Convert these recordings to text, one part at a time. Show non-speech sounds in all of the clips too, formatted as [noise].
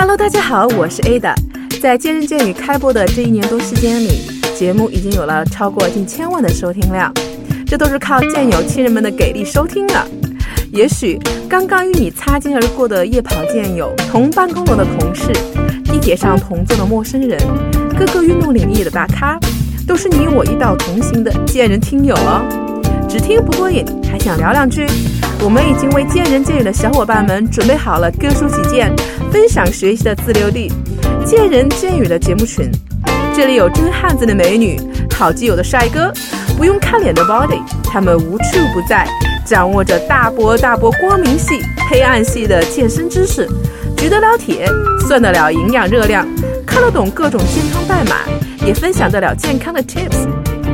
Hello，大家好，我是 Ada。在见人见语开播的这一年多时间里，节目已经有了超过近千万的收听量，这都是靠见友亲人们的给力收听的。也许刚刚与你擦肩而过的夜跑见友、同办公楼的同事、地铁上同坐的陌生人、各个运动领域的大咖，都是你我一道同行的见人听友哦。只听不过瘾，还想聊两句？我们已经为见人见语的小伙伴们准备好了各抒己见、分享学习的自留地——见人见语的节目群。这里有真汉子的美女，好基友的帅哥，不用看脸的 body，他们无处不在，掌握着大波大波光明系、黑暗系的健身知识，举得了铁，算得了营养热量，看得懂各种健康代码，也分享得了健康的 tips。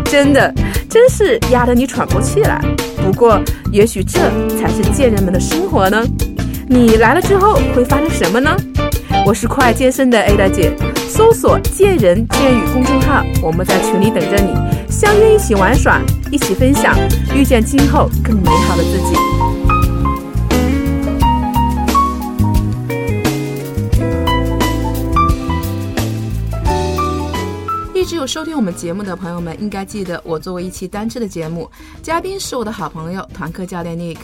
真的，真是压得你喘不过气来。不过，也许这才是贱人们的生活呢。你来了之后会发生什么呢？我是快健身的 A 大姐，搜索“健人健语”公众号，我们在群里等着你，相约一起玩耍，一起分享，遇见今后更美好的自己。收听我们节目的朋友们，应该记得我作为一期单车的节目，嘉宾是我的好朋友团课教练 Nick。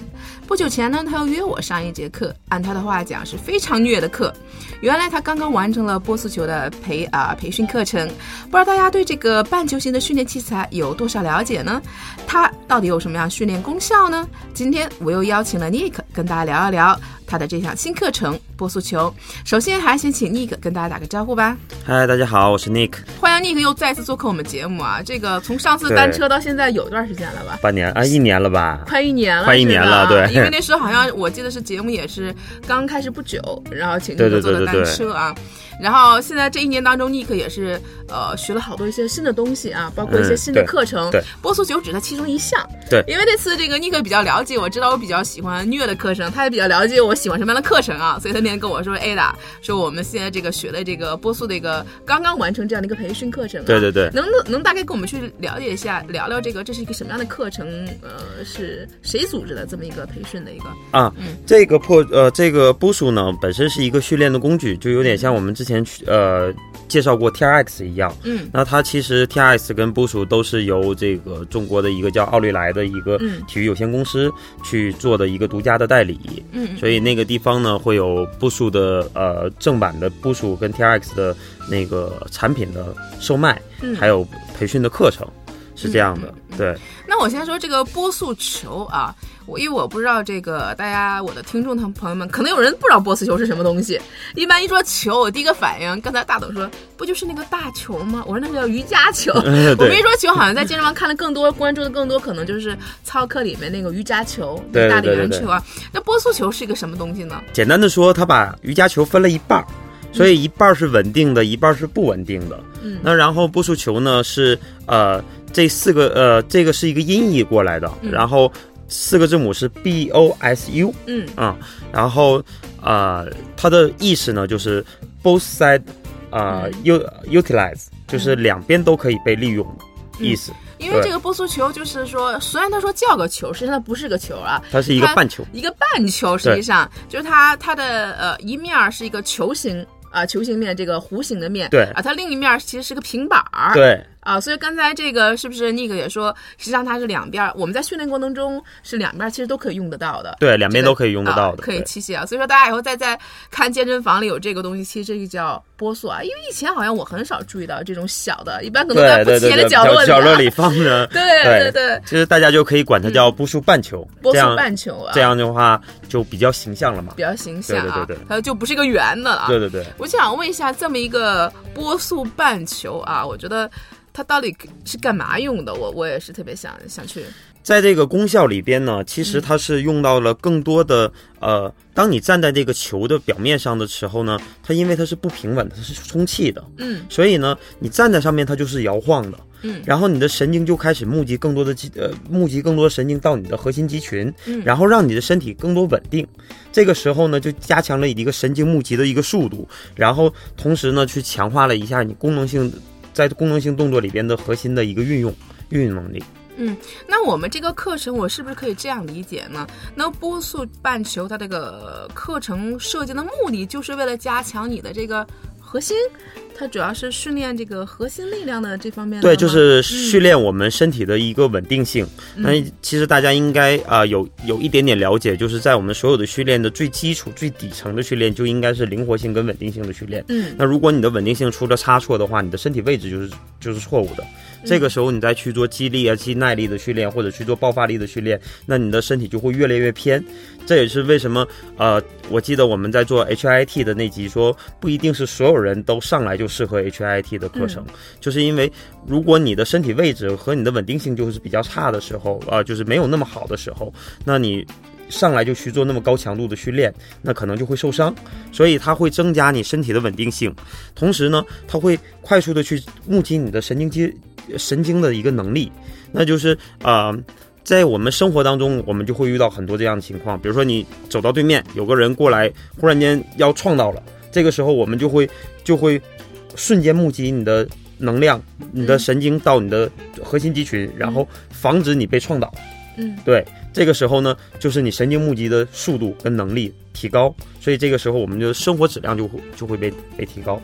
不久前呢，他又约我上一节课，按他的话讲是非常虐的课。原来他刚刚完成了波速球的培啊培训课程，不知道大家对这个半球形的训练器材有多少了解呢？它到底有什么样训练功效呢？今天我又邀请了 Nick 跟大家聊一聊他的这项新课程波速球。首先还先请 Nick 跟大家打个招呼吧。嗨，大家好，我是 Nick。欢迎 Nick 又再次做客我们节目啊！这个从上次单车到现在有一段时间了吧？半年啊，一年了吧？快一年了，快一年了，对。因为那时候好像我记得是节目也是刚开始不久，然后请 Nick 做的单车啊。然后现在这一年当中，Nick 也是呃学了好多一些新的东西啊，包括一些新的课程。对，波速球只是其中一项。对，因为那次这个 Nick 比较了解我，知道我比较喜欢虐的课程，他也比较了解我喜欢什么样的课程啊，所以他那天跟我说：“Ada，说我们现在这个学的这个波速的一个刚刚完成这样的一个培训课程。”对对对，能能能大概跟我们去了解一下，聊聊这个这是一个什么样的课程？呃，是谁组织的这么一个培训的一个啊？嗯，这个破呃这个波速呢本身是一个训练的工具，就有点像我们之前去呃。介绍过 T R X 一样，嗯，那它其实 T R X 跟部署都是由这个中国的一个叫奥利来的一个体育有限公司去做的一个独家的代理，嗯，所以那个地方呢会有部署的呃正版的部署跟 T R X 的那个产品的售卖，还有培训的课程是这样的，对。那我先说这个波速球啊。我因为我不知道这个，大家我的听众朋友们可能有人不知道波速球是什么东西。一般一说球，我第一个反应，刚才大董说不就是那个大球吗？我说那个叫瑜伽球。[laughs] 我们一说球，好像在健身房看的更多，关注的更多，可能就是操课里面那个瑜伽球、对大力圆球啊。那波速球是一个什么东西呢？简单的说，它把瑜伽球分了一半儿，所以一半是稳定的，一半是不稳定的。嗯。那然后波速球呢是呃这四个呃这个是一个音译过来的，然后。四个字母是 B O S U，嗯。啊，然后啊，它的意思呢就是 both side 啊 u utilize，就是两边都可以被利用的意思。因为这个波速球就是说，虽然他说叫个球，实际上它不是个球啊，它是一个半球，一个半球，实际上就是它它的呃一面是一个球形啊球形面，这个弧形的面，对。啊，它另一面其实是个平板儿，对。啊，所以刚才这个是不是 Nick 也说，实际上它是两边，我们在训练过程中是两边其实都可以用得到的。对，两边都可以用得到的，可以器械啊。所以说大家以后再在看健身房里有这个东西，其实这个叫波速啊。因为以前好像我很少注意到这种小的，一般可能在不起眼的角落里角落里放着。[laughs] 对对对，其实大家就可以管它叫波速半球。波速半球啊，这样的话就比较形象了嘛。比较形象啊，对对对，它就不是一个圆的了。对对对，我想问一下，这么一个波速半球啊，我觉得。它到底是干嘛用的？我我也是特别想想去。在这个功效里边呢，其实它是用到了更多的呃，当你站在这个球的表面上的时候呢，它因为它是不平稳的，它是充气的，嗯，所以呢，你站在上面它就是摇晃的，嗯，然后你的神经就开始募集更多的肌呃，募集更多神经到你的核心肌群，嗯，然后让你的身体更多稳定。这个时候呢，就加强了一个神经募集的一个速度，然后同时呢，去强化了一下你功能性。在功能性动作里边的核心的一个运用运用能力，嗯，那我们这个课程，我是不是可以这样理解呢？那波速半球它这个课程设计的目的，就是为了加强你的这个核心。它主要是训练这个核心力量的这方面。对，就是训练我们身体的一个稳定性。那其实大家应该啊有有一点点了解，就是在我们所有的训练的最基础、最底层的训练，就应该是灵活性跟稳定性的训练。嗯。那如果你的稳定性出了差错的话，你的身体位置就是就是错误的。这个时候你再去做肌力啊、肌耐力的训练，或者去做爆发力的训练，那你的身体就会越来越偏。这也是为什么呃，我记得我们在做 HIT 的那集说，不一定是所有人都上来就适合 HIT 的课程，就是因为如果你的身体位置和你的稳定性就是比较差的时候啊，就是没有那么好的时候，那你上来就去做那么高强度的训练，那可能就会受伤。所以它会增加你身体的稳定性，同时呢，它会快速的去募集你的神经肌神经的一个能力，那就是啊。在我们生活当中，我们就会遇到很多这样的情况。比如说，你走到对面，有个人过来，忽然间要撞到了，这个时候我们就会就会瞬间募集你的能量、你的神经到你的核心肌群，然后防止你被撞倒。嗯，对，这个时候呢，就是你神经募集的速度跟能力提高，所以这个时候我们的生活质量就会就会被被提高。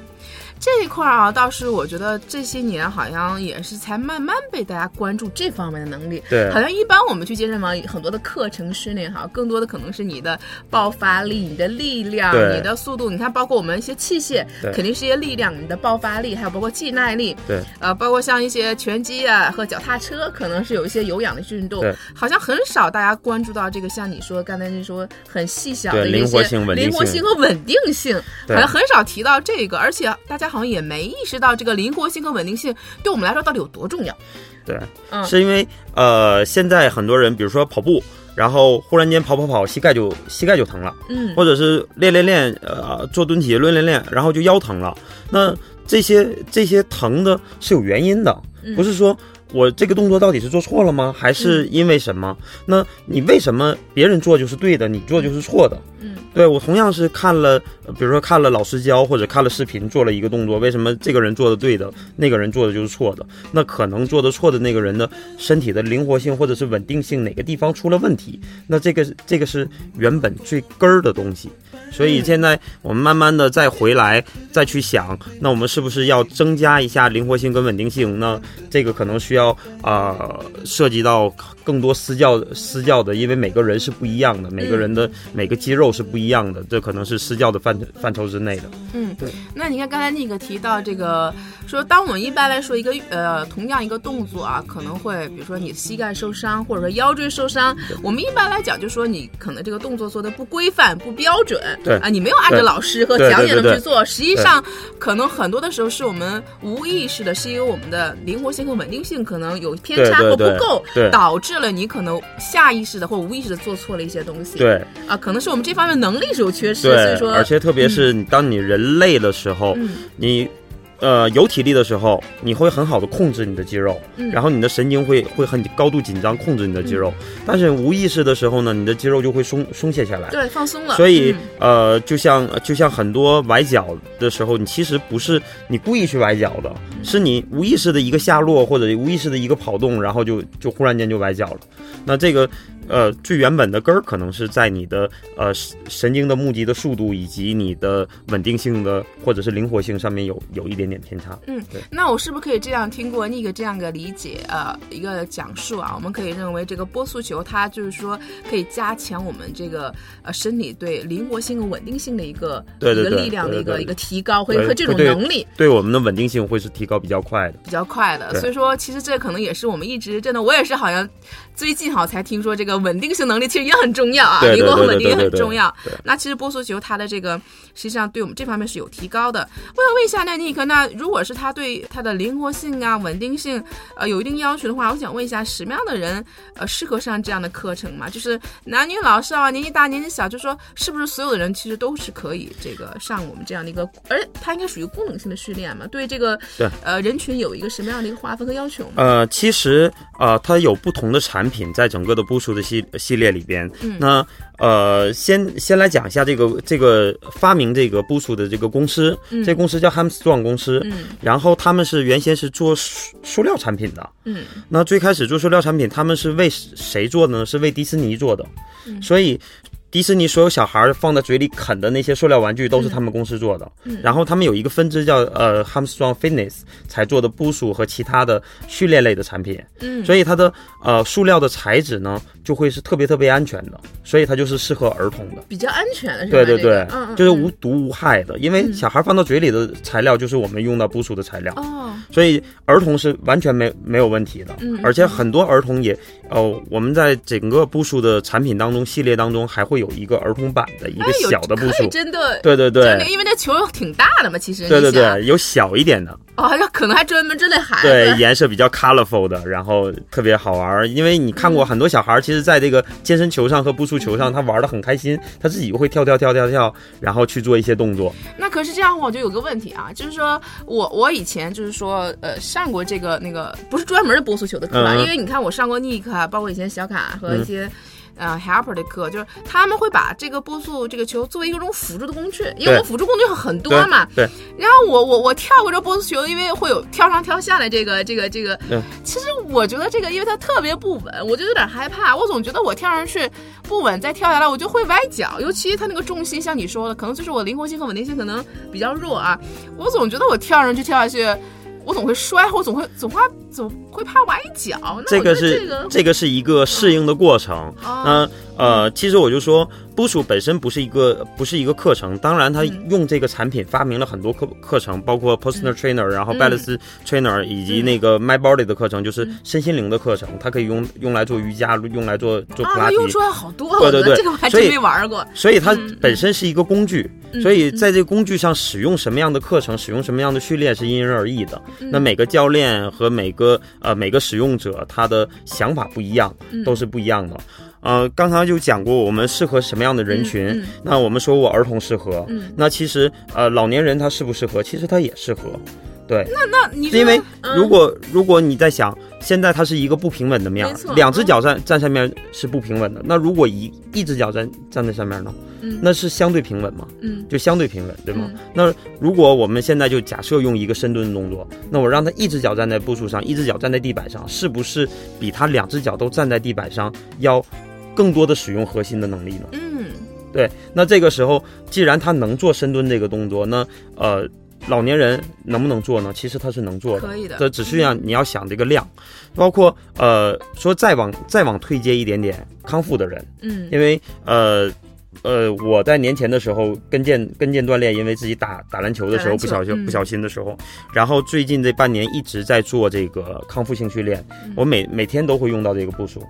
这一块啊，倒是我觉得这些年好像也是才慢慢被大家关注这方面的能力。对，好像一般我们去健身房很多的课程训练哈，更多的可能是你的爆发力、你的力量、你的速度。你看，包括我们一些器械，肯定是一些力量，你的爆发力，还有包括肌耐力。对，呃，包括像一些拳击啊和脚踏车，可能是有一些有氧的运动。对，好像很少大家关注到这个，像你说刚才你说很细小的一些灵活性、灵活性和稳定性，好像很少提到这个，而且大家好像也没意识。到这个灵活性和稳定性对我们来说到底有多重要？对，是因为呃，现在很多人，比如说跑步，然后忽然间跑跑跑，膝盖就膝盖就疼了，嗯，或者是练练练，呃，做蹲起练练练，然后就腰疼了。那这些这些疼的是有原因的，不是说我这个动作到底是做错了吗？还是因为什么？那你为什么别人做就是对的，你做就是错的？嗯。对我同样是看了，比如说看了老师教或者看了视频做了一个动作，为什么这个人做的对的，那个人做的就是错的？那可能做的错的那个人的身体的灵活性或者是稳定性哪个地方出了问题？那这个这个是原本最根儿的东西。所以现在我们慢慢的再回来再去想，那我们是不是要增加一下灵活性跟稳定性？那这个可能需要啊涉及到更多私教私教的，因为每个人是不一样的，每个人的每个肌肉是不一样的，这可能是私教的范范畴之内的。嗯，对。那你看刚才那个提到这个，说当我们一般来说一个呃同样一个动作啊，可能会比如说你膝盖受伤或者说腰椎受伤，我们一般来讲就说你可能这个动作做的不规范不标准。对啊，你没有按照老师和讲解的去做，实际上可能很多的时候是我们无意识的，是因为我们的灵活性和稳定性可能有偏差或不够，导致了你可能下意识的或无意识的做错了一些东西。对啊，可能是我们这方面能力是有缺失，所以说，而且特别是当你人累的时候，你。呃，有体力的时候，你会很好的控制你的肌肉，然后你的神经会会很高度紧张控制你的肌肉，但是无意识的时候呢，你的肌肉就会松松懈下来，对，放松了。所以呃，就像就像很多崴脚的时候，你其实不是你故意去崴脚的，是你无意识的一个下落或者无意识的一个跑动，然后就就忽然间就崴脚了。那这个。呃，最原本的根儿可能是在你的呃神经的募集的速度以及你的稳定性的或者是灵活性上面有有一点点偏差。嗯，对。那我是不是可以这样听过那个这样的理解？呃，一个讲述啊，我们可以认为这个波速球它就是说可以加强我们这个呃身体对灵活性和稳定性的一个一个力量的一个一个提高，会和这种能力对我们的稳定性会是提高比较快的，比较快的。所以说，其实这可能也是我们一直真的，我也是好像最近好才听说这个。稳定性能力其实也很重要啊，灵活和稳定也很重要。那其实波速球它的这个实际上对我们这方面是有提高的。我想问一下，那尼克，那如果是他对他的灵活性啊、稳定性呃有一定要求的话，我想问一下，什么样的人呃适合上这样的课程嘛？就是男女老少啊，年纪大、年纪小，就说是不是所有的人其实都是可以这个上我们这样的一个？而它应该属于功能性的训练嘛？对这个对呃人群有一个什么样的一个划分和要求吗？呃，其实呃它有不同的产品在整个的部署的。系系列里边，嗯。那呃，先先来讲一下这个这个发明这个部署的这个公司，嗯。这公司叫 Hamstrong 公司，嗯。然后他们是原先是做塑塑料产品的，嗯。那最开始做塑料产品，他们是为谁做的呢？是为迪士尼做的，嗯。所以。迪士尼所有小孩儿放在嘴里啃的那些塑料玩具都是他们公司做的，嗯。然后他们有一个分支叫呃 Hamstrong Fitness 才做的部署和其他的序列类的产品，嗯，所以它的呃塑料的材质呢就会是特别特别安全的，所以它就是适合儿童的。比较安全的是吧？对对对这个，嗯嗯，就是嗯无毒无害的，因为小孩放到嘴里的材料就是我们用到步数的材料，哦，所以儿童是完全没没有问题的。嗯，而且很多儿童也，哦，我们在整个步数的产品当中系列当中还会有一个儿童版的一个小的步数可以，真的。对对对，因为那球挺大的嘛，其实对对对，有小一点的，哦，要可能还专门针对孩子，对，颜色比较 colorful 的，然后特别好玩儿。因为你看过很多小孩儿，其实在这个健身球上和步速球上，他玩的很开心，他自己会跳跳跳跳跳，然后去做一些动作。那可是这样的话，我就有个问题啊，就是说我我以前就是说呃上过这个那个不是专门的波速球的课吧，嗯因为你看我上过 Nick 啊，包括以前小卡和一些。呃，helper 的课就是他们会把这个波速这个球作为一种辅助的工具，因为我们辅助工具很多嘛。对，然后我我我跳过这波速球，因为会有跳上跳下的这个这个这个。嗯其实我觉得这个，因为它特别不稳，我就有点害怕。我总觉得我跳上去不稳，再跳下来我就会崴脚，尤其它那个重心，像你说的，可能就是我灵活性和稳定性可能比较弱啊。我总觉得我跳上去跳下去，我总会摔，我总会总怕总会怕崴脚。这个是这个是一个适应的过程。嗯那呃，其实我就说，步数本身不是一个不是一个课程，当然他嗯用这个产品发明了很多课课程，包括 personal trainer，然后嗯。Balance trainer 以及那个 my body 的课程，就是身心灵的课程，它可以用用来做瑜伽，用来做做啊，普拉提。它用出来好多，对对对。这个我还真没玩过。所以它嗯本身是一个工具，嗯所以在这个工具上使用什么样的课程，使用什么样的训练是因人而异的。嗯。那每个教练和每个呃每个使用者他的想法不一样，嗯。都是不一样的。呃，刚才就讲过我们适合什么样的人群，嗯嗯那我们说我儿童适合，嗯那其实呃老年人他适不适合？其实他也适合，对。那你是因为嗯如果如果你在想，现在它是一个不平稳的面儿，两只脚站站上面是不平稳的。那如果一一只脚站站在上面呢？嗯那是相对平稳嘛？嗯就相对平稳，对吗？嗯那如果我们现在就假设用一个深蹲动作，那我让他一只脚站在步数上，一只脚站在地板上，是不是比他两只脚都站在地板上要更多的使用核心的能力呢？嗯对，那这个时候，既然他能做深蹲这个动作，那呃，老年人能不能做呢？其实他是能做的，可以的这只是让你要想这个量，包括呃，说再往再往退阶一点点，康复的人，嗯因为呃。呃，我在年前的时候跟腱跟腱锻炼，因为自己打打篮球的时候不小心、嗯不小心的时候，然后最近这半年一直在做这个康复性训练，嗯我每每天都会用到这个步数。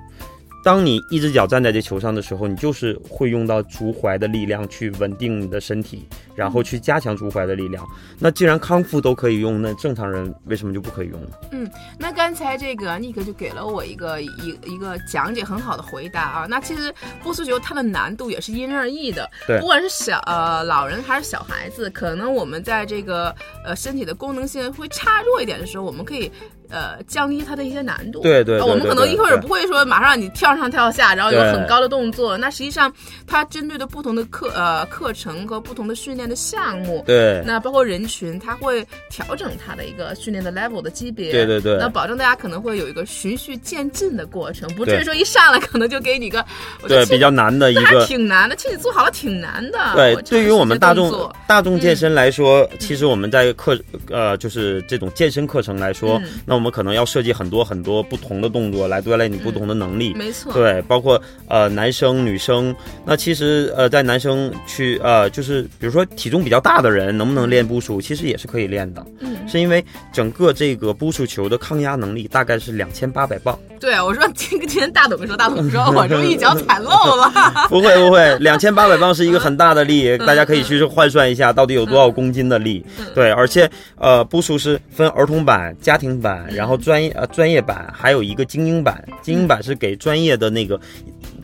当你一只脚站在这球上的时候，你就是会用到足踝的力量去稳定你的身体，然后去加强足踝的力量。那既然康复都可以用，那正常人为什么就不可以用呢？那刚才这个尼克就给了我一个一一个讲解很好的回答啊。那其实波速球它的难度也是因人而异的，对不管是小呃老人还是小孩子，可能我们在这个呃身体的功能性会差弱一点的时候，我们可以呃降低它的一些难度。对对对呃我们可能一开始不会说马上你跳上跳下，然后有很高的动作。那实际上它针对的不同的课呃课程和不同的训练的项目，对那包括人群，它会调整它的一个训练的 level 的级别。对对对那保证大家可能会有一个循序渐进的过程，不至于说一上来可能就给你个，对比较难的一个。挺难的，其实你做好了挺难的。对，对于我们大众大众健身来说，其实我们在课呃就是这种健身课程来说，嗯那我们可能要设计很多很多不同的动作来锻炼你不同的能力。没错，对，包括呃男生女生，那其实呃在男生去呃就是比如说体重比较大的人能不能练步数，其实也是可以练的，嗯，是因为整个这个步数球的抗压能力大概是两千八百磅，对我说今今天大董说大董说我这不一脚踩漏了，不 [laughs] 会不会，[laughs] 两千八百磅是一个很大的力，大家可以去换算一下到底有多少公斤的力。对，而且呃步数是分儿童版、家庭版，然后专业呃专业版，还有一个精英版，精英版是给专业的那个。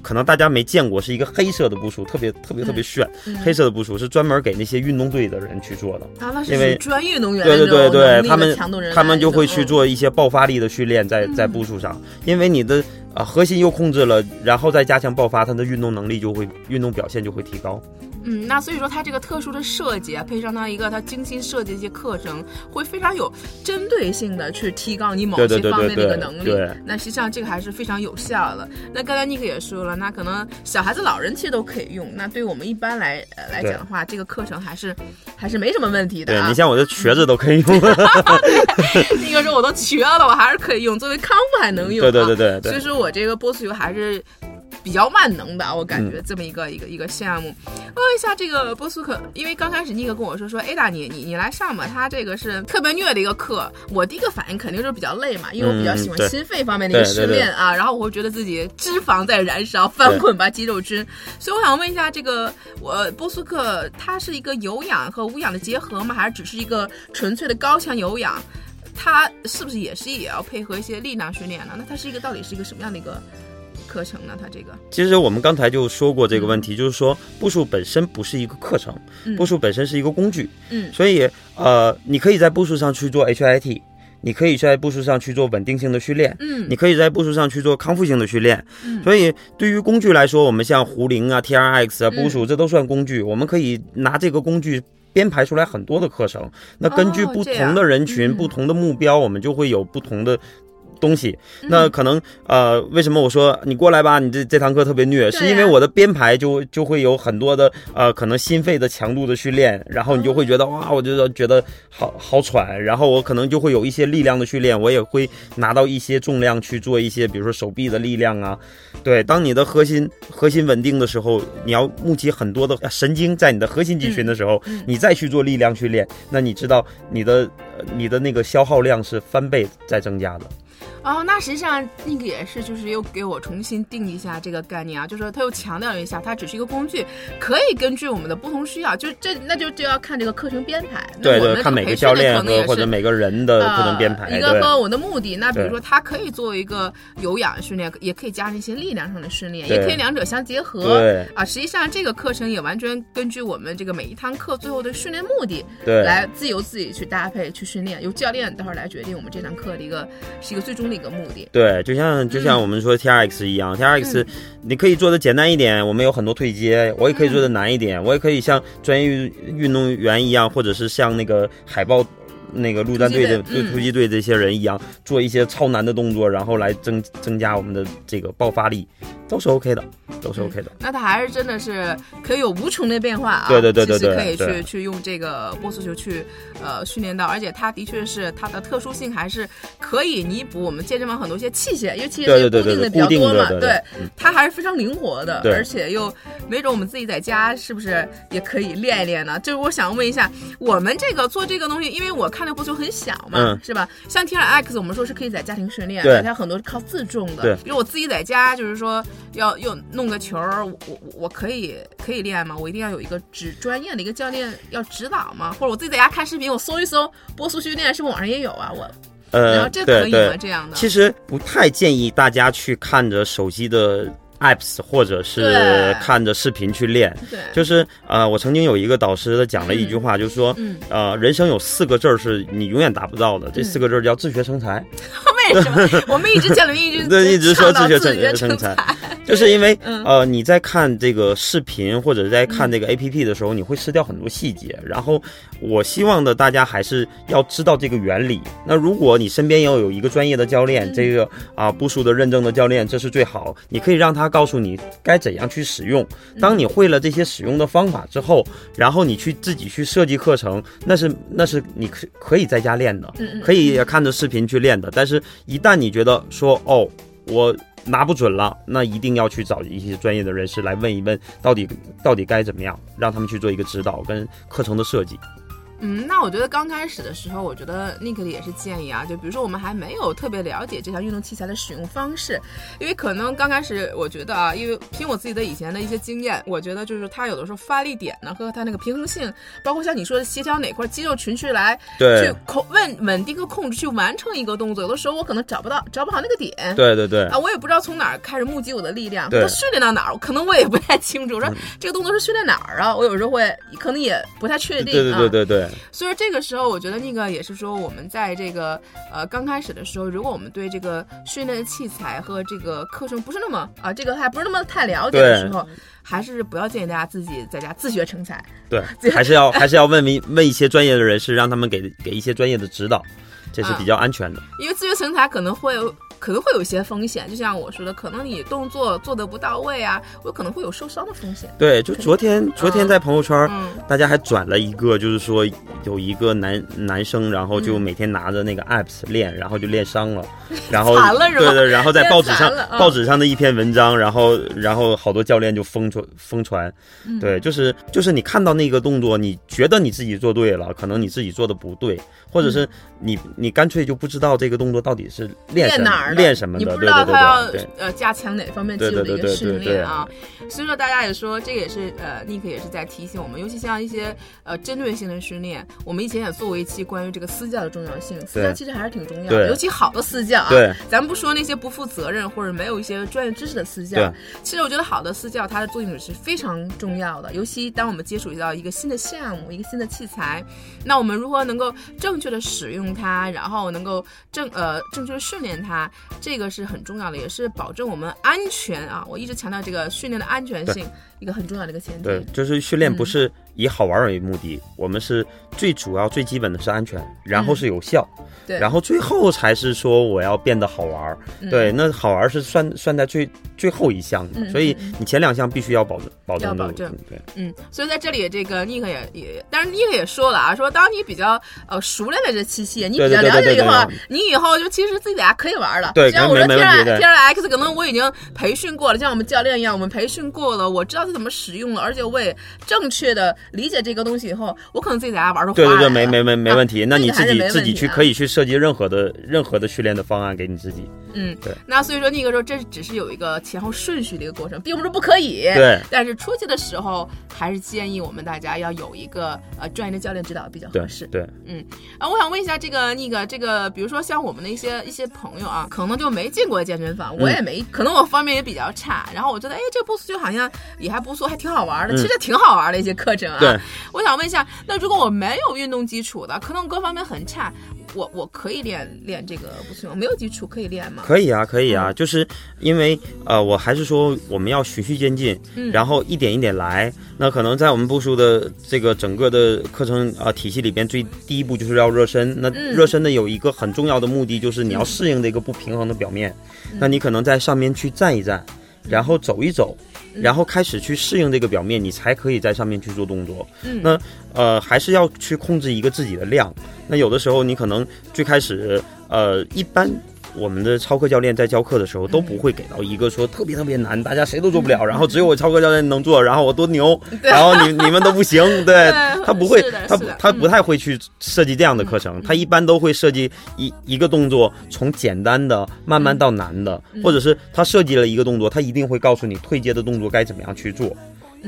可能大家没见过，是一个黑色的步数，特别特别特别炫。黑色的步数是专门给那些运动队的人去做的。啊，那是因为专业运动员对对对对他们他们就会去做一些爆发力的训练在在步数上，因为你的啊核心又控制了，然后再加强爆发，他的运动能力就会运动表现就会提高。嗯，那所以说它这个特殊的设计啊，配上它一个它精心设计的一些课程，会非常有针对性的去提高你某些方面的一个能力。对，那实际上这个还是非常有效的。那刚才尼克也说了，那可能小孩子、老人其实都可以用。那对我们一般来呃来讲的话，这个课程还是还是没什么问题的。对你像我这瘸子都可以用。[laughs] [laughs] 尼克说我都瘸了，我还是可以用，作为康复还能用。对对对对。所以说我这个波斯油还是。比较万能的，我感觉这么一个一个一个项目。问一下这个波苏克，因为刚开始尼克跟我说说，Ada 你你你来上吧，他这个是特别虐的一个课。我第一个反应肯定就是比较累嘛，因为我比较喜欢心肺方面的一个训练啊。然后我会觉得自己脂肪在燃烧，翻滚吧肌肉君。所以我想问一下，这个我波苏克它是一个有氧和无氧的结合吗？还是只是一个纯粹的高强有氧？它是不是也是也要配合一些力量训练呢？那它是一个到底是一个什么样的一个？课程呢？它这个其实我们刚才就说过这个问题，就是说步数本身不是一个课程，步数本身是一个工具。嗯，所以呃，你可以在步数上去做 HIT，你可以在步数上去做稳定性的训练。嗯，你可以在步数上去做康复性的训练。嗯，所以对于工具来说，我们像壶铃啊、TRX 啊、步数，这都算工具。我们可以拿这个工具编排出来很多的课程。那根据不同的人群、不同的目标，我们就会有不同的。东西，那可能呃，为什么我说你过来吧？你这这堂课特别虐，是因为我的编排就就会有很多的呃，可能心肺的强度的训练，然后你就会觉得哇，我就觉得好好喘，然后我可能就会有一些力量的训练，我也会拿到一些重量去做一些，比如说手臂的力量啊。对，当你的核心核心稳定的时候，你要募集很多的神经在你的核心肌群的时候，你再去做力量训练，那你知道你的你的那个消耗量是翻倍在增加的。哦，那实际上那个也是，就是又给我重新定一下这个概念啊，就是说他又强调了一下，它只是一个工具，可以根据我们的不同需要，就这那就就要看这个课程编排。对对，看每个教练或者每个人的课程编排。一个和我的目的，那比如说它可以作为一个有氧训练，也可以加上一些力量上的训练，也可以两者相结合。对啊，实际上这个课程也完全根据我们这个每一堂课最后的训练目的，对，来自由自己去搭配去训练，由教练待会儿来决定我们这堂课的一个是一个最终的。一个目的对，就像就像我们说 T R X 一样，T R X 你可以做的简单一点，我们有很多退阶，我也可以做的难一点，我也可以像专业运动员一样，或者是像那个海豹。那个陆战队的对突击队这些人一样，做一些超难的动作，然后来增增加我们的这个爆发力，都是 OK 的，都是 OK 的。那它还是真的是可以有无穷的变化啊！对对对对对，可以去去用这个波速球去呃训练到，而且它的确是它的特殊性还是可以弥补我们健身房很多一些器械，因为器械是固定的比较多嘛，对，它还是非常灵活的，而且又没准我们自己在家是不是也可以练一练呢？就是我想问一下，我们这个做这个东西，因为我看那波球很小嘛，是吧？像 T R X，我们说是可以在家庭训练，对，它很多是靠自重的。对，比如我自己在家，就是说要又弄个球，我我可以可以练吗？我一定要有一个指专业的一个教练要指导吗？或者我自己在家看视频，我搜一搜波速训练，是不是网上也有啊？我呃，这可以吗？这样的，其实不太建议大家去看着手机的。Apps 或者是看着视频去练，就是呃，我曾经有一个导师他讲了一句话，就是说，呃，人生有四个字儿是你永远达不到的，这四个字儿叫自学成才。[laughs] 为什么？[laughs] 我们一直讲的一直对，一直说自学成成才，[laughs] 就是因为呃，你在看这个视频或者在看这个 app 的时候，你会失掉很多细节。然后我希望的大家还是要知道这个原理。那如果你身边要有一个专业的教练，这个啊部署的认证的教练，这是最好。你可以让他告诉你该怎样去使用。当你会了这些使用的方法之后，然后你去自己去设计课程，那是那是你可可以在家练的，可以看着视频去练的。但是一旦你觉得说哦，我拿不准了，那一定要去找一些专业的人士来问一问，到底到底该怎么样，让他们去做一个指导跟课程的设计。嗯，那我觉得刚开始的时候，我觉得 Nick 也是建议啊，就比如说我们还没有特别了解这项运动器材的使用方式，因为可能刚开始我觉得啊，因为凭我自己的以前的一些经验，我觉得就是它有的时候发力点呢和它那个平衡性，包括像你说的协调哪块肌肉群去来对去控稳稳定和控制去完成一个动作，有的时候我可能找不到找不好那个点，对对对啊，我也不知道从哪儿开始募集我的力量，它训练到哪儿，可能我也不太清楚。我说这个动作是训练哪儿啊？我有时候会可能也不太确定。对对对对对。对，所以说这个时候，我觉得那个也是说，我们在这个呃刚开始的时候，如果我们对这个训练的器材和这个课程不是那么啊，这个还不是那么太了解的时候，还是不要建议大家自己在家自学成才。对，[laughs] 还是要还是要问一问一些专业的人士，让他们给给一些专业的指导，这是比较安全的。因为自学成才可能会有。可能会有一些风险，就像我说的，可能你动作做的不到位啊，我可能会有受伤的风险。对，就昨天，昨天在朋友圈，大家还转了一个，就是说有一个男男生，然后就每天拿着那个 apps 练，然后就练伤了，[laughs] 然后对对，然后在报纸上报纸上的一篇文章，然后然后好多教练就疯传疯传，对，就是就是你看到那个动作，你觉得你自己做对了，可能你自己做的不对，或者是你你干脆就不知道这个动作到底是练哪儿。练什么？你不知道他要呃加强哪方面肌肉的一个训练啊？所以说大家也说，这个也是呃，Nick 也是在提醒我们，尤其像一些呃针对性的训练，我们以前也做过一期关于这个私教的重要性。私教其实还是挺重要的，尤其好的私教啊。对，咱们不说那些不负责任或者没有一些专业知识的私教。其实我觉得好的私教，它的作用是非常重要的。尤其当我们接触到一个新的项目、一个新的器材，那我们如何能够正确的使用它，然后能够正呃正确的训练它？这个是很重要的，也是保证我们安全啊！我一直强调这个训练的安全性，一个很重要的一个前提。对，就是训练不是以好玩为目的，我们是最主要、最基本的是安全，然后是有效。对，然后最后才是说我要变得好玩儿，对，那好玩儿是算算在最最后一项的，所以你前两项必须要保证保证保证，对，嗯，所以在这里这个尼克也也，但是尼克也说了啊，说当你比较呃熟练的这器械，你比较了解以后，你以后就其实自己在家可以玩了。对，像我说 T R T R X 可能我已经培训过了，像我们教练一样，我们培训过了，我知道它怎么使用了，而且我也正确的理解这个东西以后，我可能自己在家玩的对对对，没没没没问题，那你自己自己去可以去设计任何的。任何的训练的方案给你自己，嗯，对。那所以说那个时候，这只是有一个前后顺序的一个过程，并不是不可以。对。但是出去的时候，还是建议我们大家要有一个呃专业的教练指导比较合适。对。嗯。啊，我想问一下这个那个这个，比如说像我们的一些一些朋友啊，可能就没进过健身房，我也没，可能我方面也比较差。然后我觉得，哎，这个波斯就好像也还不错，还挺好玩的。其实挺好玩的一些课程啊。对。我想问一下，那如果我没有运动基础的，可能各方面很差。我我可以练练这个不行，没有基础可以练吗？可以啊，可以啊，就是因为呃，我还是说我们要循序渐进，然后一点一点来。那可能在我们部署的这个整个的课程啊体系里边，最第一步就是要热身。那热身的有一个很重要的目的，就是你要适应这个不平衡的表面。那你可能在上面去站一站，然后走一走。然后开始去适应这个表面，你才可以在上面去做动作。嗯，那呃还是要去控制一个自己的量。那有的时候你可能最开始呃一般。我们的超课教练在教课的时候都不会给到一个说特别特别难，大家谁都做不了，然后只有我超课教练能做，然后我多牛，然后你你们都不行，对 [laughs] 他不会，他他不太会去设计这样的课程，他一般都会设计一一个动作从简单的慢慢到难的，或者是他设计了一个动作，他一定会告诉你退阶的动作该怎么样去做。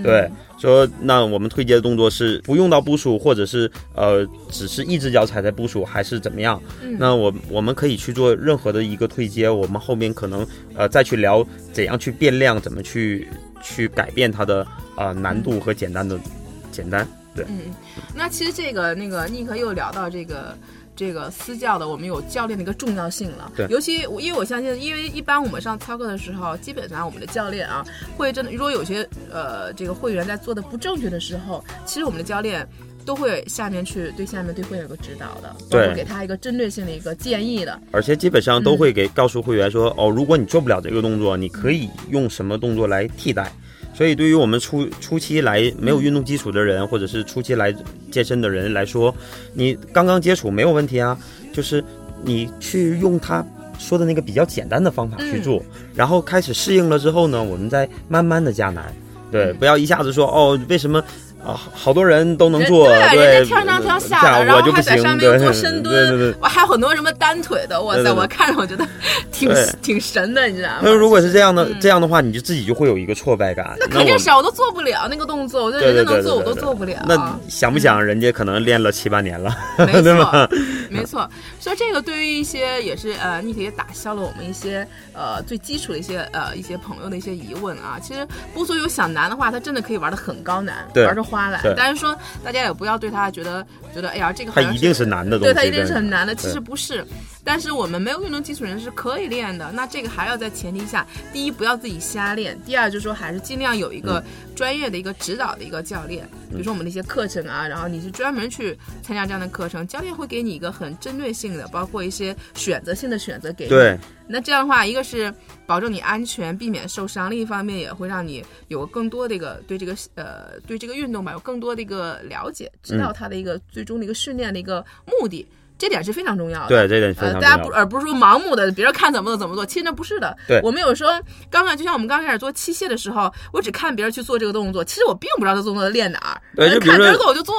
对，说那我们推荐的动作是不用到步数，或者是呃，只是一只脚踩在步数，还是怎么样？那我我们可以去做任何的一个推接，我们后面可能呃再去聊怎样去变量，怎么去去改变它的呃难度和简单的简单。对，嗯，那其实这个那个尼克又聊到这个。这个私教的，我们有教练的一个重要性了。对，尤其因为我相信，因为一般我们上操课的时候，基本上我们的教练啊，会真的，如果有些呃这个会员在做的不正确的时候，其实我们的教练都会下面去对下面对会员有个指导的，对，给他一个针对性的一个建议的。而且基本上都会给告诉会员说，哦，如果你做不了这个动作，你可以用什么动作来替代。所以，对于我们初初期来没有运动基础的人，或者是初期来健身的人来说，你刚刚接触没有问题啊。就是你去用他说的那个比较简单的方法去做，然后开始适应了之后呢，我们再慢慢的加难。对，不要一下子说哦，为什么？啊，好多人都能做，对，人家天上跳下来，然后还在上面做深蹲，我还有很多什么单腿的，哇塞，我看着我觉得挺挺神的，你知道吗？那如果是这样的，这样的话，你就自己就会有一个挫败感。那肯定是，我都做不了那个动作，我觉得人家能做，我都做不了。那想不想人家可能练了七八年了，没错，[laughs] 没错。所以这个对于一些也是呃，你可以打消了我们一些呃最基础的一些呃一些朋友的一些疑问啊。其实波苏有想难的话，他真的可以玩的很高难，对玩出花来。但是说大家也不要对他觉得觉得哎呀这个好像它一定是难的东西，对，他一定是很难的。其实不是，但是我们没有运动基础人是可以练的。那这个还要在前提下，第一不要自己瞎练，第二就是说还是尽量有一个专业的一个指导的一个教练，比如说我们的一些课程啊，然后你是专门去参加这样的课程，教练会给你一个很针对性的，包括一些选择性的选择给你。对那这样的话，一个是保证你安全，避免受伤；另一方面也会让你有更多的一个对这个呃对这个运动吧有更多的一个了解，知嗯道它的一个最终的一个训练的一个目的。这点是非常重要的。对，这点非呃，常重要大家不，。而不是说盲目的，别人看怎么做怎么做，其实那不是的。对我们有时候刚刚就像我们刚开始做器械的时候，我只看别人去做这个动作，其实我并不知道这动作练哪儿。看别人做我就做。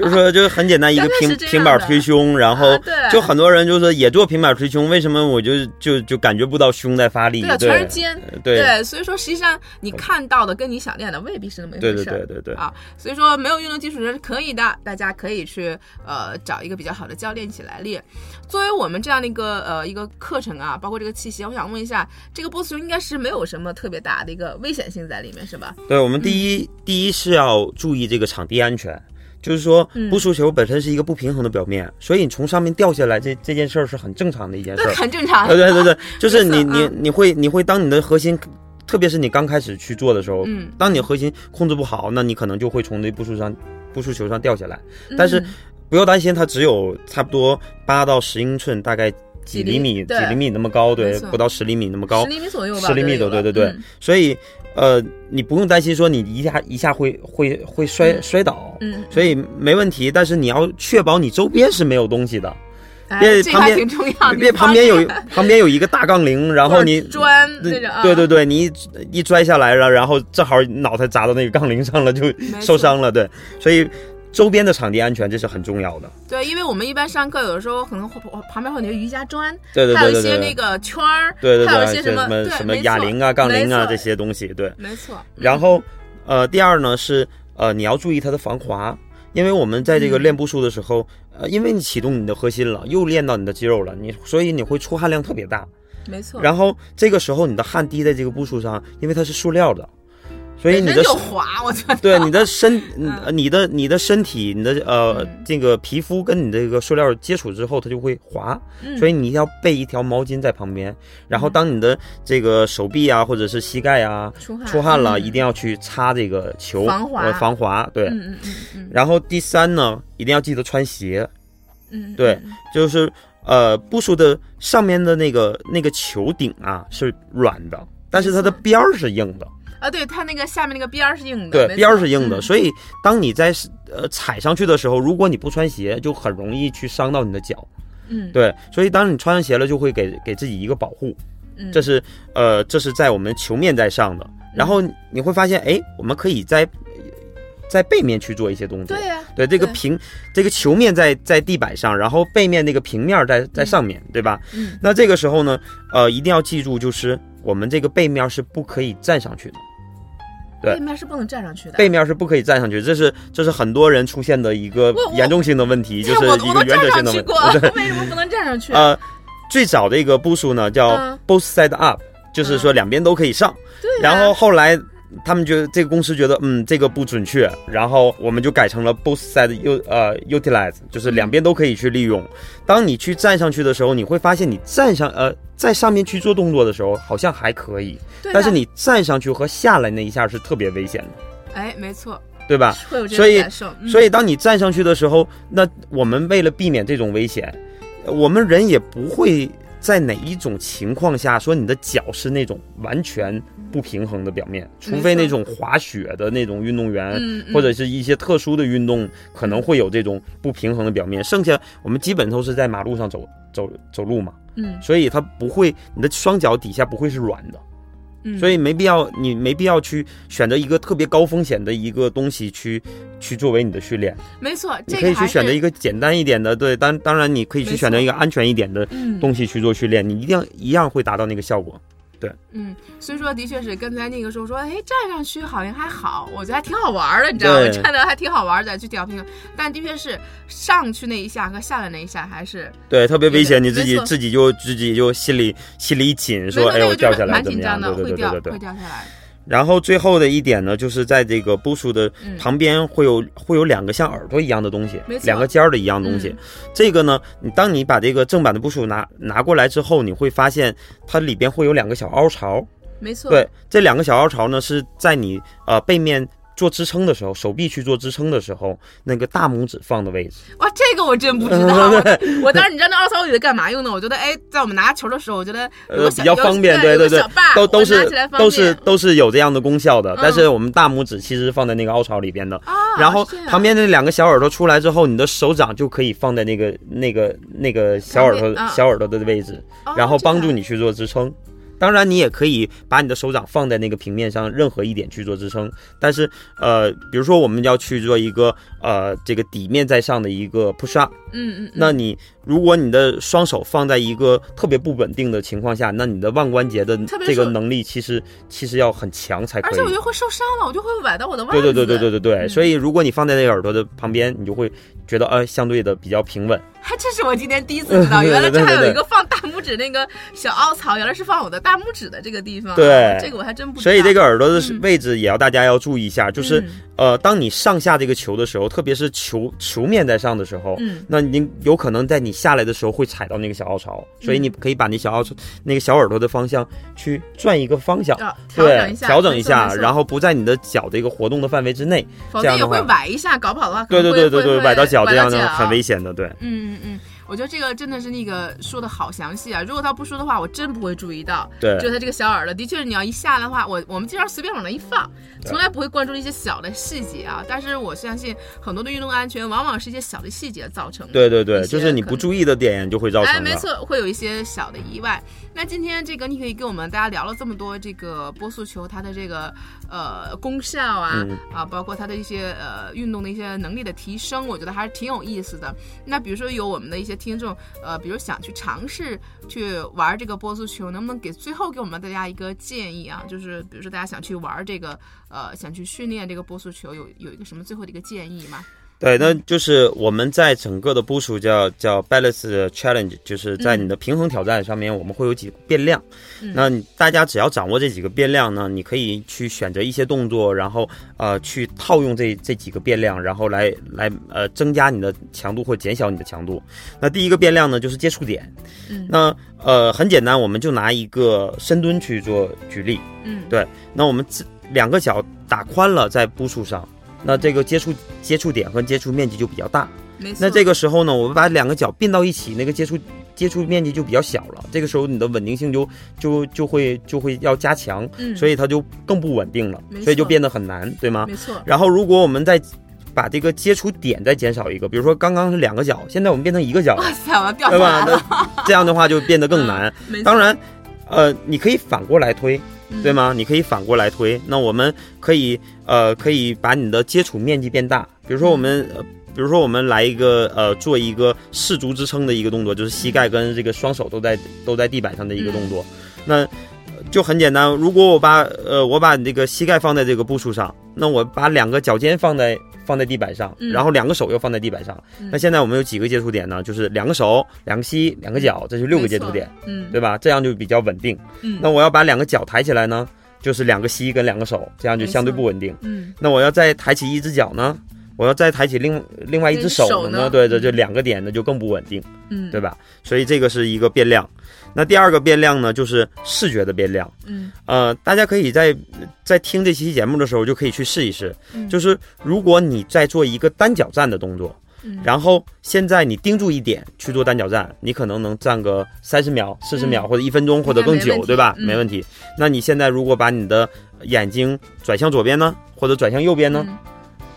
比如说，就是很简单，一个平平板的推胸，然后就很多人就是也做平板推胸，为什么我就就就感觉不到胸在发力？对全是肩。对所以说实际上你看到的跟你想练的未必是那么一对对回事儿。对对对啊，所以说没有运动基础人是可以的，大家可以去呃找一个比较好的教练一起来练。作为我们这样的一个呃一个课程啊，包括这个器械，我想问一下，这个波斯球应该是没有什么特别大的一个危险性在里面，是吧？对，我们第一、第一是要注意这个场地安全，就是说嗯不输球本身是一个不平衡的表面，所以你从上面掉下来这这件事儿是很正常的一件事儿。很正常。对对对对，[laughs] 就是你你你会你会当你的核心，特别是你刚开始去做的时候，嗯当你核心控制不好，那你可能就会从那步数上步数球上掉下来。但是嗯不要担心，它只有差不多八到十英寸，大概几几厘厘米、几厘米那么高，对不到十厘米那么高十，厘米左右吧，十厘米左右，对对对。所以呃，你不用担心说你一下一下会会会摔嗯摔倒，所以没问题。但是你要确保你周边是没有东西的，哎别旁边。别旁边有旁边有一个大杠铃，然后你砖那种啊，对对对，你一一摔下来了，然后正好脑袋砸到那个杠铃上了，就受伤了。对，所以周边的场地安全这是很重要的。对，因为我们一般上课有的时候可能会旁边会有那个瑜伽砖，对对对还有一些那。个圈儿，对对对，还有一些什么什么哑铃啊、杠铃啊这些东西，对。没错。然后，呃，第二呢是呃你要注意它的防滑，因为我们在这个嗯练步数的时候，呃，因为你启动你的核心了，又练到你的肌肉了，你所以你会出汗量特别大。没错。然后这个时候你的汗滴在这个步数上，因为它是塑料的，所以你的就滑，我觉得。对你的身，你的你的身体，你的呃嗯这个皮肤跟你这个塑料接触之后，它就会滑，嗯所以你要备一条毛巾在旁边。然后当你的这个手臂啊，或者是膝盖啊出汗出汗了，嗯一定要去擦这个球，防滑呃防滑。对，嗯嗯嗯嗯然后第三呢，一定要记得穿鞋，嗯，对嗯就是呃步数的上面的那个那个球顶啊是软的，但是它的边儿是硬的。啊，对，它那个下面那个边儿是硬的，对，边儿是硬的，嗯所以当你在呃踩上去的时候，如果你不穿鞋，就很容易去伤到你的脚。嗯，对，所以当你穿上鞋了，就会给给自己一个保护。嗯，这是呃，这是在我们球面在上的，然后你会发现，哎，我们可以在在背面去做一些动作。对呀，对，这个平这个球面在在地板上，然后背面那个平面在在上面，对吧？嗯那这个时候呢，呃，一定要记住，就是我们这个背面是不可以站上去的。对背面是不能站上去的。背面是不可以站上去，这是这是很多人出现的一个我我严重性的问题，就是一个原则性的问题。上去过，[laughs] 对，为什么不能站上去？呃，最早的一个步数呢叫嗯 both side up，、就是说两边都可以上。对呀，然后后来他们觉得这个公司觉得嗯这个不准确，然后我们就改成了 both side u 呃 utilize，就是两边都可以去利用。当你去站上去的时候，你会发现你站上呃在上面去做动作的时候好像还可以，但是你站上去和下来那一下是特别危险的，哎，没错，对吧？会有这所以种感受。嗯所以当你站上去的时候，那我们为了避免这种危险，我们人也不会在哪一种情况下说你的脚是那种完全不平衡的表面，除非那种滑雪的那种运动员，或者是一些特殊的运动可能会有这种不平衡的表面。剩下我们基本都是在马路上走走走路嘛，嗯所以它不会，你的双脚底下不会是软的。嗯，所以没必要，你没必要去选择一个特别高风险的一个东西去去作为你的训练。没错，你可以去选择一个简单一点的，对，当当然你可以去选择一个安全一点的嗯东西去做训练，你一定要一样会达到那个效果。对，嗯，所以说的确是刚才那个时候说，哎，站上去好像还好，我觉得还挺好玩的，你知道吗？站的还挺好玩的，去调平衡。但的确是上去那一下和下来那一下还是对，特别危险，你自己自己就自己就心里心里一紧，说哎我掉下来怎么样？蛮紧张的，对对会掉对对对对。会掉下来。然后最后的一点呢，就是在这个部署的嗯旁边会有、会有两个像耳朵一样的东西两个尖儿的一样东西。嗯这个呢，你当你把这个正版的部署拿拿过来之后，你会发现它里边会有两个小凹槽。没错，对，这两个小凹槽呢是在你呃背面做支撑的时候，手臂去做支撑的时候，那个大拇指放的位置。哇，这个我真不知道。[laughs] 我当时你知道那凹槽我以为干嘛用的？我觉得哎，在我们拿球的时候，我觉得呃，比较方便，对对对都都是都是都是有这样的功效的。嗯但是我们大拇指其实是放在那个凹槽里边的，啊，然后旁边那两个小耳朵出来之后，你的手掌就可以放在那个那个那个小耳朵啊小耳朵的位置，哦然后帮助你去做支撑。当然，你也可以把你的手掌放在那个平面上任何一点去做支撑。但是，呃，比如说我们要去做一个呃这个底面在上的一个 push up，嗯嗯，嗯那你如果你的双手放在一个特别不稳定的情况下，那你的腕关节的这个能力其实其实要很强才可以而且。我觉得会受伤了，我就会崴到我的腕对子。对对对对对对，嗯所以如果你放在那个耳朵的旁边，你就会觉得呃相对的比较平稳。还 [laughs] 这是我今天第一次知道，[laughs] 原来这还有一个放大拇指那个小凹槽，原来是放我的大拇指的这个地方啊。对这个我还真不知道。所以这个耳朵的嗯位置也要大家要注意一下，就是嗯呃，当你上下这个球的时候，特别是球球面在上的时候，嗯那你有可能在你下来的时候会踩到那个小凹槽，所以嗯你可以把那小凹槽那个小耳朵的方向去转一个方向。对调整一下，然后不在你的脚的一个活动的范围之内。否则也会这样的话崴一下，搞不好的话对，对对对对，崴到脚这样的很危险的。对，嗯嗯嗯，我觉得这个真的是那个说的好详细啊！如果他不说的话，我真不会注意到。对就他这个小耳朵，的确是你要一下来的话，我我们经常随便往那一放，从来不会关注一些小的细节啊。但是我相信很多的运动安全，往往是一些小的细节造成的。对对对，就是你不注意的点就会造成哎，没错，会有一些小的意外。那今天这个你可以跟我们大家聊了这么多这个波速球它的这个呃功效啊、嗯啊，包括它的一些呃运动的一些能力的提升，我觉得还是挺有意思的。那比如说有我们的一些听众呃，比如想去尝试去玩这个波速球，能不能给最后给我们大家一个建议啊？就是比如说大家想去玩这个呃，想去训练这个波速球，有有一个什么最后的一个建议吗？对，那就是我们在整个的部署叫叫 balance challenge，就是在你的平衡挑战上面，我们会有几个变量。嗯那大家只要掌握这几个变量呢，你可以去选择一些动作，然后呃去套用这这几个变量，然后来来呃增加你的强度或减小你的强度。那第一个变量呢就是接触点。嗯那呃很简单，我们就拿一个深蹲去做举例。嗯，对那我们自两个脚打宽了在步数上，那这个接触接触点和接触面积就比较大。那这个时候呢，我们把两个脚并到一起，那个接触接触面积就比较小了。这个时候你的稳定性就就就会就会要加强，嗯，所以它就更不稳定了所以就变得很难，对吗？没错，然后如果我们再把这个接触点再减少一个，比如说刚刚是两个脚，现在我们变成一个脚了哇，塞，我要掉下对吧？来了。那这样的话就变得更难。当然，呃，你可以反过来推，嗯对吗？你可以反过来推。那我们可以呃，可以把你的接触面积变大。比如说我们，呃、比如说我们来一个呃，做一个四足支撑的一个动作，就是膝盖跟这个双手都在都在地板上的一个动作。那呃就很简单，如果我把呃我把这个膝盖放在这个步数上，那我把两个脚尖放在放在地板上，嗯然后两个手又放在地板上。嗯那现在我们有几个接触点呢？就是两个手、两个膝、两个脚，这就六个接触点。嗯，对吧？这样就比较稳定。嗯，那我要把两个脚抬起来呢，就是两个膝跟两个手，这样就相对不稳定。嗯那我要再抬起一只脚呢，我要再抬起另另外一只手呢，对，这就两个点呢就更不稳定，嗯，对吧？所以这个是一个变量。那第二个变量呢，就是视觉的变量。嗯呃，大家可以在在听这期节目的时候就可以去试一试，嗯就是如果你在做一个单脚站的动作。嗯然后现在你盯住一点去做单脚站，你可能能站个三十秒、四十秒嗯或者一分钟或者更久对吧？嗯没问题。那你现在如果把你的眼睛转向左边呢，或者转向右边呢，嗯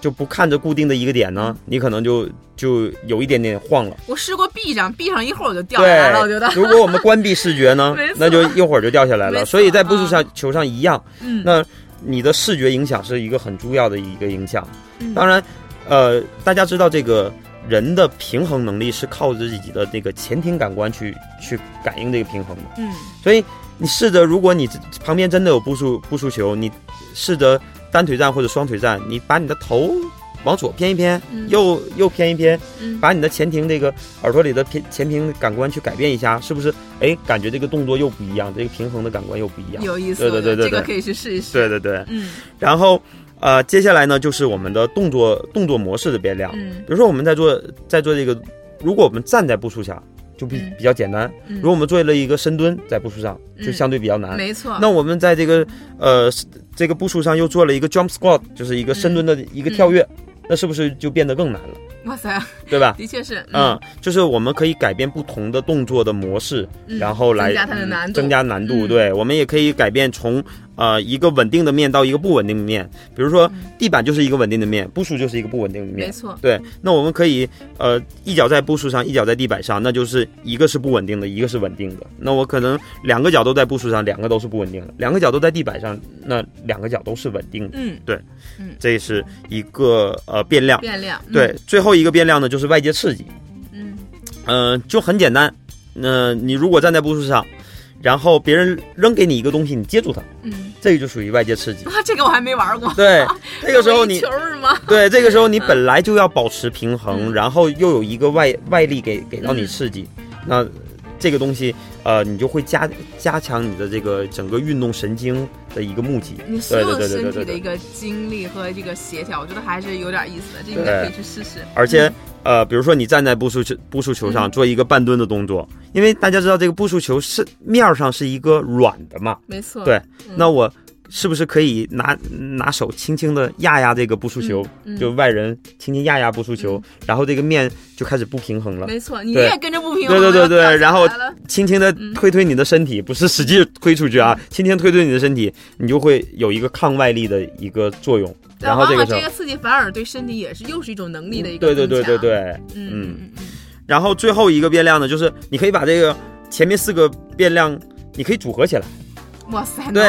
就不看着固定的一个点呢，你可能就就有一点点晃了。我试过闭上，闭上一会儿我就掉下来了，我觉得，，如果我们关闭视觉呢，[laughs] 那就一会儿就掉下来了。所以在步数上球上一样，嗯，那你的视觉影响是一个很重要的一个影响。嗯。当然，呃，大家知道这个人的平衡能力是靠自己的这个前庭感官去去感应这个平衡的，嗯。所以你试着，如果你旁边真的有步数步数球，你试着单腿站或者双腿站，你把你的头往左偏一偏，嗯右右偏一偏，嗯把你的前庭这个耳朵里的偏前庭感官去改变一下，是不是？哎，感觉这个动作又不一样，这个平衡的感官又不一样。有意思，对对对对对这个可以去试一试。对对对。嗯然后呃，接下来呢就是我们的动作动作模式的变量。嗯比如说我们在做在做这个，如果我们站在步数下，就比、嗯比较简单；嗯如果我们做了一个深蹲在步数上，就嗯相对比较难。没错。那我们在这个呃这个步数上又做了一个 jump squat，就是一个深蹲的一个跳跃，嗯那是不是就变得更难了？哇塞，对吧？[laughs] 的确是。嗯，就是我们可以改变不同的动作的模式，嗯然后来增加它的难度增加难度。嗯对，我们也可以改变从呃一个稳定的面到一个不稳定的面，比如说地板就是一个稳定的面，步数就是一个不稳定的面。嗯没错。对，那我们可以呃一脚在步数上，一脚在地板上，那就是一个是不稳定的，一个是稳定的。那我可能两个脚都在步数上，两个都是不稳定的；两个脚都在地板上，那两个脚都是稳定的。嗯，对，嗯这是一个呃变量。变量。嗯对，，最后一个变量呢就是外界刺激。嗯嗯、就很简单。那、你如果站在步数上，然后别人扔给你一个东西，你接住它，嗯，这个就属于外界刺激。哇，[laughs] 这个我还没玩过。对，[laughs] 这个时候你球是吗？[laughs] 对这个时候你本来就要保持平衡，嗯然后又有一个外外力给给到你嗯刺激，那这个东西呃，你就会加加强你的这个整个运动神经的一个募集。你所有对对对对身。体的一个精力和这个协调，我觉得还是有点意思的，这应该可以去试试。而且呃，比如说你站在步数球步数球上嗯做一个半蹲的动作，因为大家知道这个步数球是面儿上是一个软的嘛，没错。对嗯那我是不是可以拿拿手轻轻的压压这个不输球？嗯嗯。就外人轻轻压压不输球，然后这个面就开始不平衡了。没错，你也跟着不平衡。对对对对然后轻轻的推推你的身体，不是使劲推出去啊，轻轻推推你的身体，你就会有一个抗外力的一个作用。然后这个这个刺激反而对身体也是又是一种能力的一个对对对，对对，嗯。嗯嗯嗯，然后最后一个变量呢，就是你可以把这个前面四个变量，你可以组合起来，哇塞，对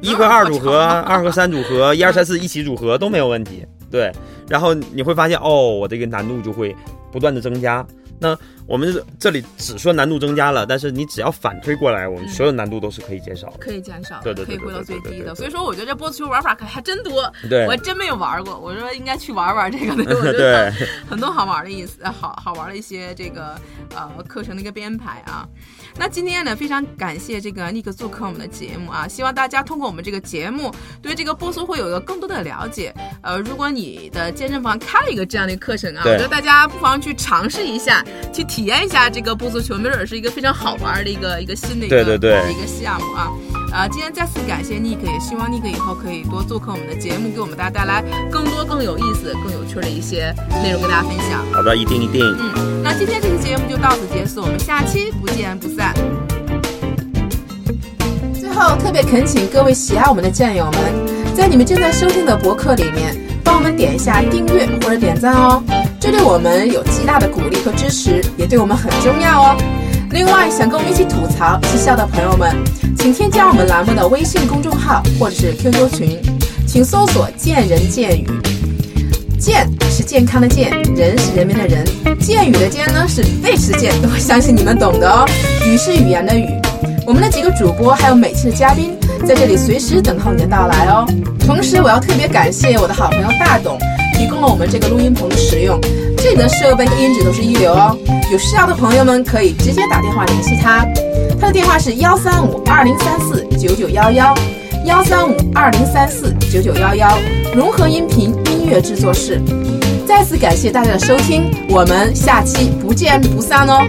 一和二组合，二和三组合，[laughs] 一二三四一起组合都没有问题。对，然后你会发现哦，我这个难度就会不断的增加。那我们这里只说难度增加了，但是你只要反推过来，我们所有难度都是可以减少的。可以减少，对对对可以回到最低的。所以说，我觉得这波子球玩法可还真多，对我真没有玩过。我说应该去玩玩这个的，[laughs] 我觉对得很多好玩的意思，呃好好玩的一些这个呃课程的一个编排啊。那今天呢，非常感谢这个尼克做客我们的节目啊，希望大家通过我们这个节目，对这个波速会有一个更多的了解。呃，如果你的健身房开了一个这样的课程啊，我觉得大家不妨去尝试一下，去体验一下这个波速球，没准儿是一个非常好玩的一个一个新的一个对对对一个项目啊。呃，今天再次感谢 Nick，也希望 Nick 以后可以多做客我们的节目，给我们大家带来更多更有意思、更有趣的一些内容跟大家分享。好的，一定一定。嗯，那今天这期节目就到此结束，我们下期不见不散。最后，特别恳请各位喜爱我们的战友们，在你们正在收听的博客里面，帮我们点一下订阅或者点赞哦，这对我们有极大的鼓励和支持，也对我们很重要哦。另外，想跟我们一起吐槽、嬉笑的朋友们，请添加我们栏目的微信公众号或者是 QQ 群，请搜索“见人见语”。健健康的健，人是人民的人，健语的健呢是背时健，我相信你们懂的哦。语是语言的语。我们的几个主播还有每期的嘉宾在这里随时等候你的到来哦。同时，我要特别感谢我的好朋友大董，提供了我们这个录音棚的使用，这里的设备和音质都是一流哦。有需要的朋友们可以直接打电话联系他，他的电话是幺三五二零三四九九幺幺。幺三五二零三四九九幺幺，融合音频音乐制作室。再次感谢大家的收听，我们下期不见不散哦。